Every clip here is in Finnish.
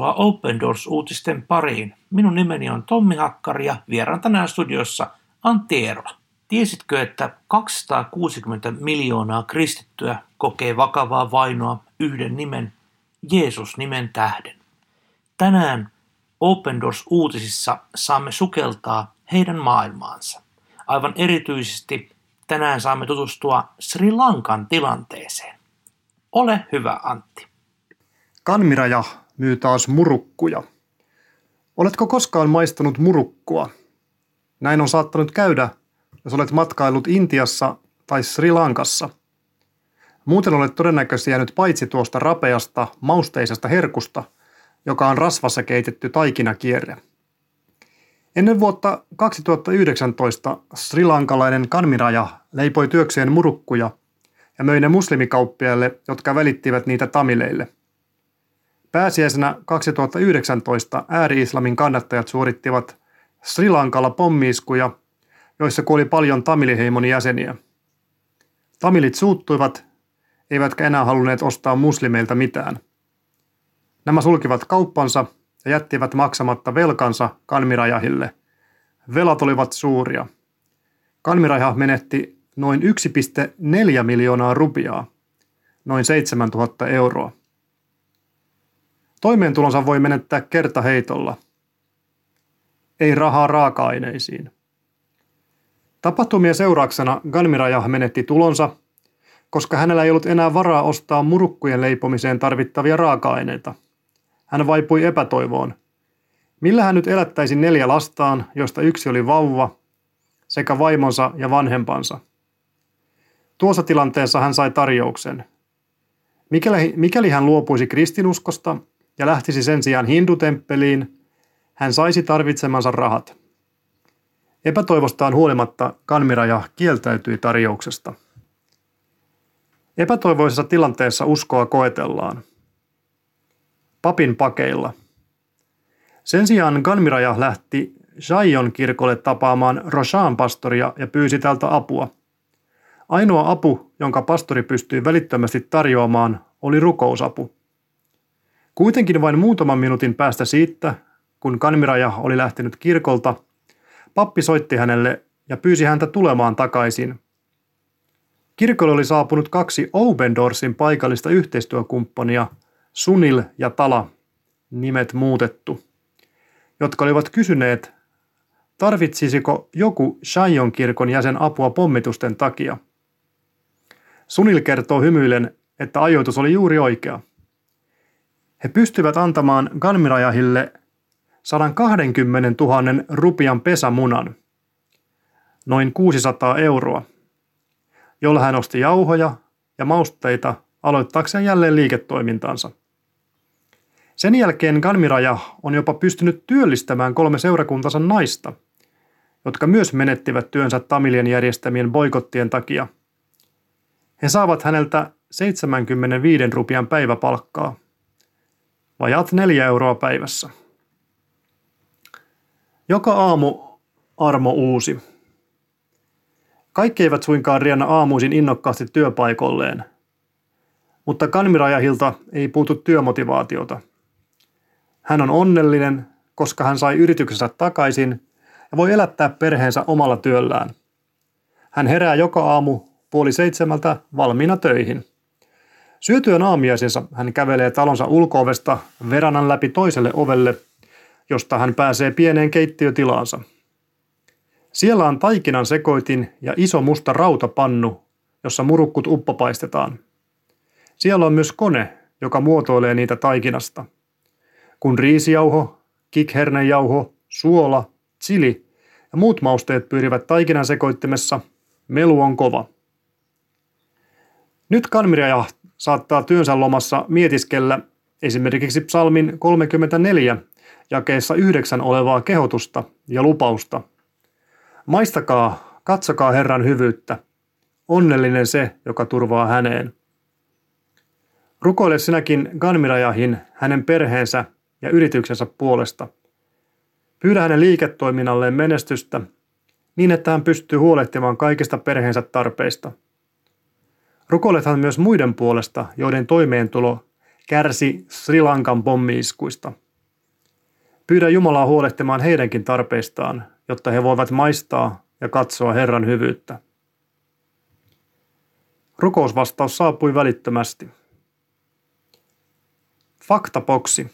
Tervetuloa Open Doors-uutisten pariin. Minun nimeni on Tommi Hakkari ja vieraan tänään studiossa Antti Eerola. Tiesitkö, että 260 miljoonaa kristittyä kokee vakavaa vainoa yhden nimen, Jeesus-nimen tähden? Tänään Open Doors-uutisissa saamme sukeltaa heidän maailmaansa. Aivan erityisesti tänään saamme tutustua Sri Lankan tilanteeseen. Ole hyvä, Antti. Kanmiraja myy taas murukkuja. Oletko koskaan maistanut murukkua? Näin on saattanut käydä, jos olet matkailut Intiassa tai Sri Lankassa. Muuten olet todennäköisesti jäänyt paitsi tuosta rapeasta, mausteisesta herkusta, joka on rasvassa keitetty taikinakierre. Ennen vuotta 2019 srilankalainen kanmiraja leipoi työkseen murukkuja ja möi ne muslimikauppiaille, jotka välittivät niitä tamileille – Pääsiäisenä 2019 ääri-islamin kannattajat suorittivat Sri Lankalla pommiiskuja, joissa kuoli paljon tamiliheimon jäseniä. Tamilit suuttuivat, eivätkä enää halunneet ostaa muslimeilta mitään. Nämä sulkivat kauppansa ja jättivät maksamatta velkansa kanmirajahille. Velat olivat suuria. Kanmiraja menetti noin 1,4 miljoonaa rupiaa, noin 7000 euroa. Toimeentulonsa voi menettää kertaheitolla. Ei rahaa raaka-aineisiin. Tapahtumien seurauksena Ganmiraja menetti tulonsa, koska hänellä ei ollut enää varaa ostaa murukkujen leipomiseen tarvittavia raaka-aineita. Hän vaipui epätoivoon. Millä hän nyt elättäisi neljä lastaan, joista yksi oli vauva, sekä vaimonsa ja vanhempansa? Tuossa tilanteessa hän sai tarjouksen. Mikäli, mikäli hän luopuisi kristinuskosta ja lähtisi sen sijaan hindutemppeliin, hän saisi tarvitsemansa rahat. Epätoivostaan huolimatta Kanmiraja kieltäytyi tarjouksesta. Epätoivoisessa tilanteessa uskoa koetellaan. Papin pakeilla. Sen sijaan Kanmiraja lähti Shaion kirkolle tapaamaan Roshan pastoria ja pyysi tältä apua. Ainoa apu, jonka pastori pystyi välittömästi tarjoamaan, oli rukousapu. Kuitenkin vain muutaman minuutin päästä siitä, kun Kanmiraja oli lähtenyt kirkolta, pappi soitti hänelle ja pyysi häntä tulemaan takaisin. Kirkolle oli saapunut kaksi Obendorsin paikallista yhteistyökumppania, Sunil ja Tala, nimet muutettu, jotka olivat kysyneet, tarvitsisiko joku Shayon kirkon jäsen apua pommitusten takia. Sunil kertoo hymyillen, että ajoitus oli juuri oikea – he pystyvät antamaan Ganmirajahille 120 000 rupian pesämunan, noin 600 euroa, jolla hän osti jauhoja ja mausteita aloittaakseen jälleen liiketoimintansa. Sen jälkeen Ganmiraja on jopa pystynyt työllistämään kolme seurakuntansa naista, jotka myös menettivät työnsä Tamilien järjestämien boikottien takia. He saavat häneltä 75 rupian päiväpalkkaa – Vajat neljä euroa päivässä. Joka aamu armo uusi. Kaikki eivät suinkaan riennä aamuisin innokkaasti työpaikolleen, mutta Kanmirajahilta ei puutu työmotivaatiota. Hän on onnellinen, koska hän sai yrityksensä takaisin ja voi elättää perheensä omalla työllään. Hän herää joka aamu puoli seitsemältä valmiina töihin. Syötyön aamiaisensa hän kävelee talonsa ulkoovesta veranan läpi toiselle ovelle, josta hän pääsee pieneen keittiötilaansa. Siellä on taikinan sekoitin ja iso musta rautapannu, jossa murukkut uppopaistetaan. Siellä on myös kone, joka muotoilee niitä taikinasta. Kun riisijauho, kikhernejauho, suola, chili ja muut mausteet pyörivät taikinan sekoittimessa, melu on kova. Nyt Kanmirja saattaa työnsä lomassa mietiskellä esimerkiksi psalmin 34 jakeessa 9 olevaa kehotusta ja lupausta. Maistakaa, katsokaa Herran hyvyyttä. Onnellinen se, joka turvaa häneen. Rukoile sinäkin Ganmirajahin hänen perheensä ja yrityksensä puolesta. Pyydä hänen liiketoiminnalleen menestystä niin, että hän pystyy huolehtimaan kaikista perheensä tarpeista – Rukoilethan myös muiden puolesta, joiden toimeentulo kärsi Sri Lankan pommiiskuista. Pyydä Jumalaa huolehtimaan heidänkin tarpeistaan, jotta he voivat maistaa ja katsoa Herran hyvyyttä. Rukousvastaus saapui välittömästi. Faktaboksi.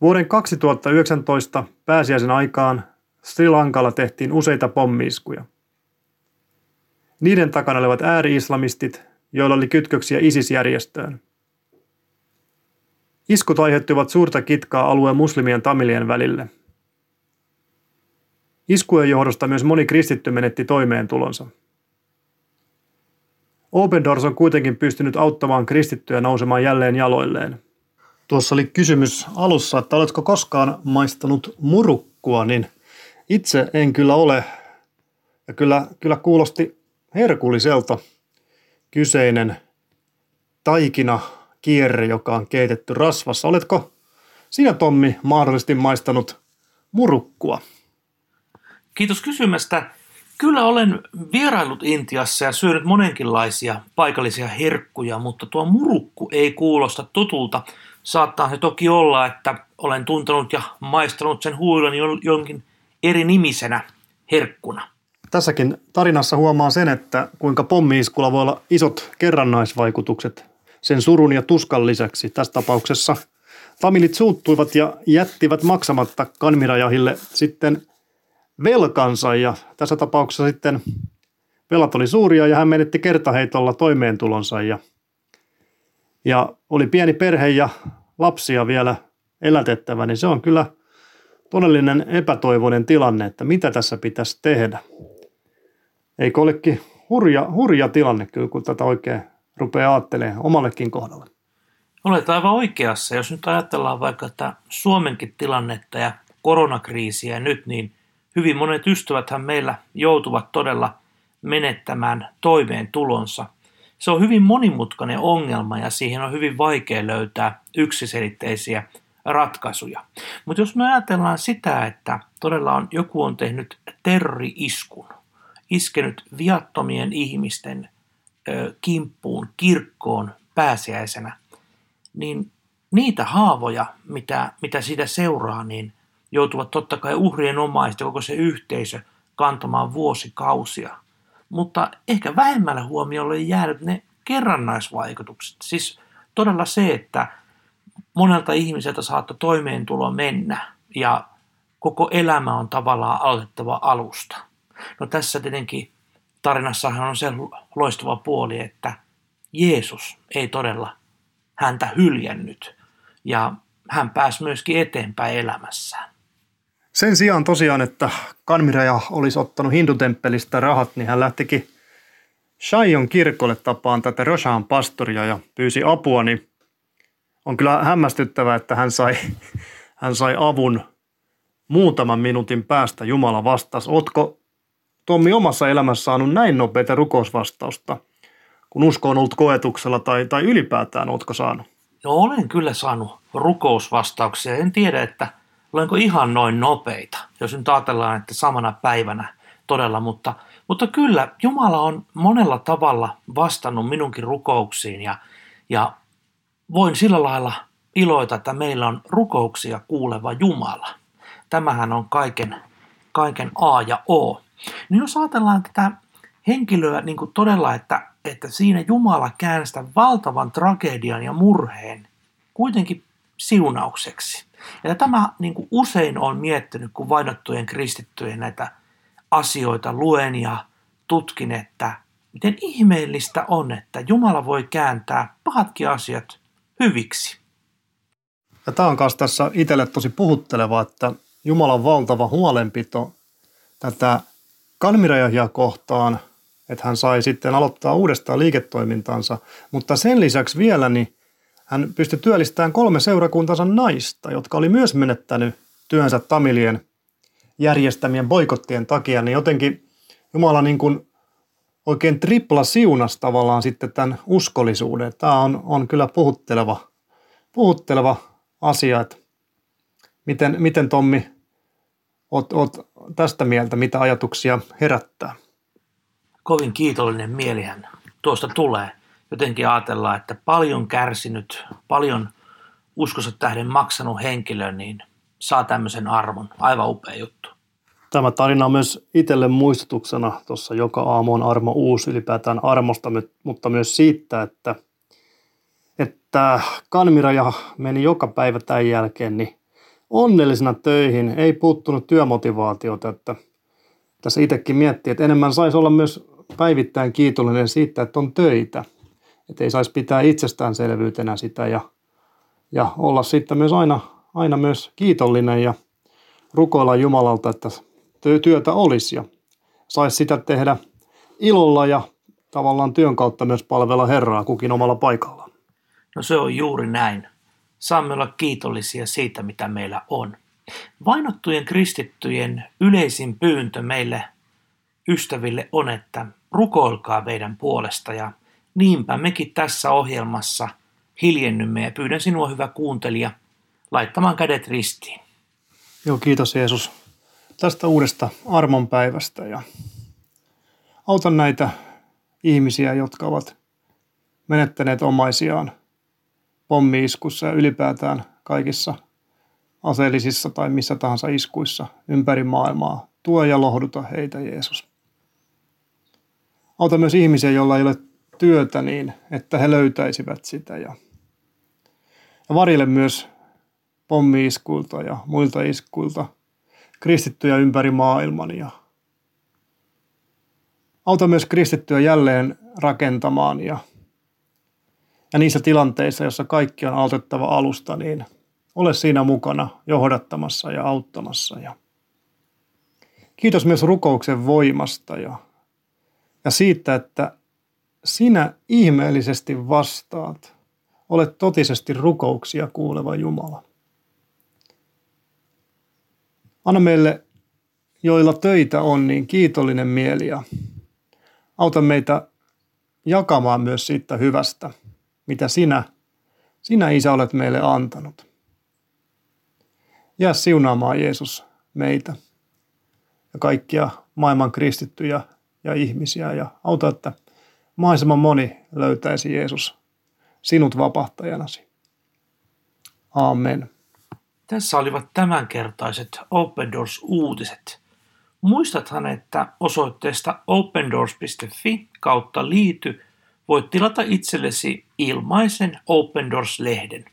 Vuoden 2019 pääsiäisen aikaan Sri Lankalla tehtiin useita pommiiskuja. Niiden takana olivat ääri-islamistit, joilla oli kytköksiä ISIS-järjestöön. Iskut aiheuttivat suurta kitkaa alueen muslimien tamilien välille. Iskujen johdosta myös moni kristitty menetti toimeentulonsa. Open Doors on kuitenkin pystynyt auttamaan kristittyjä nousemaan jälleen jaloilleen. Tuossa oli kysymys alussa, että oletko koskaan maistanut murukkua, niin itse en kyllä ole. Ja kyllä, kyllä kuulosti herkulliselta kyseinen taikina kierre, joka on keitetty rasvassa. Oletko sinä Tommi mahdollisesti maistanut murukkua? Kiitos kysymästä. Kyllä olen vierailut Intiassa ja syönyt monenkinlaisia paikallisia herkkuja, mutta tuo murukku ei kuulosta tutulta. Saattaa se toki olla, että olen tuntenut ja maistanut sen huilon jonkin eri nimisenä herkkuna. Tässäkin tarinassa huomaa sen, että kuinka pommiiskulla voi olla isot kerrannaisvaikutukset sen surun ja tuskan lisäksi. Tässä tapauksessa familit suuttuivat ja jättivät maksamatta Kanmirajahille sitten velkansa ja tässä tapauksessa sitten velat oli suuria ja hän menetti kertaheitolla toimeentulonsa ja, ja oli pieni perhe ja lapsia vielä elätettävä, niin se on kyllä todellinen epätoivoinen tilanne, että mitä tässä pitäisi tehdä. Eikö olekin hurja, hurja tilanne kyllä, kun tätä oikein rupeaa ajattelemaan omallekin kohdalle. Olet aivan oikeassa. Jos nyt ajatellaan vaikka että Suomenkin tilannetta ja koronakriisiä nyt, niin hyvin monet ystäväthän meillä joutuvat todella menettämään toimeen tulonsa. Se on hyvin monimutkainen ongelma ja siihen on hyvin vaikea löytää yksiselitteisiä ratkaisuja. Mutta jos me ajatellaan sitä, että todella on, joku on tehnyt terrori-iskun, iskenyt viattomien ihmisten kimppuun, kirkkoon pääsiäisenä, niin niitä haavoja, mitä, mitä siitä seuraa, niin joutuvat totta kai uhrien omaista koko se yhteisö kantamaan vuosikausia. Mutta ehkä vähemmällä huomiolle jäänyt ne kerrannaisvaikutukset. Siis todella se, että monelta ihmiseltä saattoi toimeentulo mennä ja koko elämä on tavallaan aloitettava alusta. No tässä tietenkin tarinassahan on se loistava puoli, että Jeesus ei todella häntä hyljännyt ja hän pääsi myöskin eteenpäin elämässään. Sen sijaan tosiaan, että Kanmiraja olisi ottanut hindutemppelistä rahat, niin hän lähtikin Shaion kirkolle tapaan tätä Roshan pastoria ja pyysi apua, niin on kyllä hämmästyttävää, että hän sai, hän sai avun muutaman minuutin päästä. Jumala vastasi. Ootko Tommi omassa elämässä saanut näin nopeita rukousvastausta, kun usko on ollut koetuksella tai, tai ylipäätään ootko saanut? No olen kyllä saanut rukousvastauksia. En tiedä, että olenko ihan noin nopeita, jos nyt ajatellaan, että samana päivänä todella, mutta, mutta kyllä Jumala on monella tavalla vastannut minunkin rukouksiin ja, ja voin sillä lailla iloita, että meillä on rukouksia kuuleva Jumala. Tämähän on kaiken, kaiken A ja O. Niin jos ajatellaan tätä henkilöä niin kuin todella, että, että siinä Jumala käännöstä valtavan tragedian ja murheen kuitenkin siunaukseksi. Ja tämä niin kuin usein on miettinyt, kun vainottujen kristittyjen näitä asioita luen ja tutkin, että miten ihmeellistä on, että Jumala voi kääntää pahatkin asiat hyviksi. Ja tämä on myös tässä itselle tosi puhutteleva, että Jumalan valtava huolenpito tätä Kanmirajahia kohtaan, että hän sai sitten aloittaa uudestaan liiketoimintansa, mutta sen lisäksi vielä niin hän pystyi työllistämään kolme seurakuntansa naista, jotka oli myös menettänyt työnsä Tamilien järjestämien boikottien takia, niin jotenkin Jumala niin kuin oikein tripla siunas tavallaan sitten tämän uskollisuuden. Tämä on, on kyllä puhutteleva, puhutteleva asia, että miten, miten Tommi, oot, oot tästä mieltä, mitä ajatuksia herättää? Kovin kiitollinen mielihän tuosta tulee. Jotenkin ajatellaan, että paljon kärsinyt, paljon uskossa tähden maksanut henkilö, niin saa tämmöisen arvon. Aivan upea juttu. Tämä tarina on myös itselle muistutuksena, tuossa joka aamu on armo uusi ylipäätään armosta, mutta myös siitä, että, että Kanmiraja meni joka päivä tämän jälkeen niin onnellisena töihin, ei puuttunut työmotivaatiota, että tässä itsekin miettii, että enemmän saisi olla myös päivittäin kiitollinen siitä, että on töitä, että ei saisi pitää itsestäänselvyytenä sitä ja, ja olla sitten myös aina, aina myös kiitollinen ja rukoilla Jumalalta, että työtä olisi ja saisi sitä tehdä ilolla ja tavallaan työn kautta myös palvella Herraa kukin omalla paikallaan. No se on juuri näin. Saamme olla kiitollisia siitä, mitä meillä on. Vainottujen kristittyjen yleisin pyyntö meille ystäville on, että rukoilkaa meidän puolesta ja niinpä mekin tässä ohjelmassa hiljennymme ja pyydän sinua hyvä kuuntelija laittamaan kädet ristiin. Joo, kiitos Jeesus tästä uudesta armonpäivästä ja auta näitä ihmisiä, jotka ovat menettäneet omaisiaan pommiiskussa ja ylipäätään kaikissa aseellisissa tai missä tahansa iskuissa ympäri maailmaa. Tuo ja lohduta heitä, Jeesus. Auta myös ihmisiä, joilla ei ole työtä niin, että he löytäisivät sitä. Ja, ja varjele myös pommiiskuilta ja muilta iskuilta kristittyjä ympäri maailman ja auta myös kristittyä jälleen rakentamaan ja, ja niissä tilanteissa, joissa kaikki on autettava alusta, niin ole siinä mukana johdattamassa ja auttamassa. Ja kiitos myös rukouksen voimasta ja, ja siitä, että sinä ihmeellisesti vastaat. Olet totisesti rukouksia kuuleva Jumala. Anna meille, joilla töitä on, niin kiitollinen mieli ja auta meitä jakamaan myös siitä hyvästä, mitä sinä, sinä Isä olet meille antanut. Jää siunaamaan Jeesus meitä ja kaikkia maailman kristittyjä ja ihmisiä ja auta, että mahdollisimman moni löytäisi Jeesus sinut vapahtajanasi. Amen. Tässä olivat tämänkertaiset Open Doors-uutiset. Muistathan, että osoitteesta opendoors.fi kautta liity voit tilata itsellesi ilmaisen Open Doors-lehden.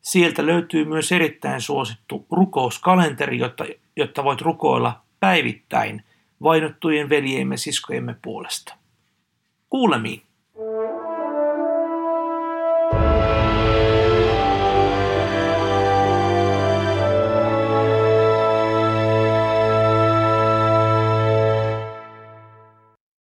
Sieltä löytyy myös erittäin suosittu rukouskalenteri, jotta, jotta voit rukoilla päivittäin vainottujen veljemme siskojemme puolesta. Kuulemiin!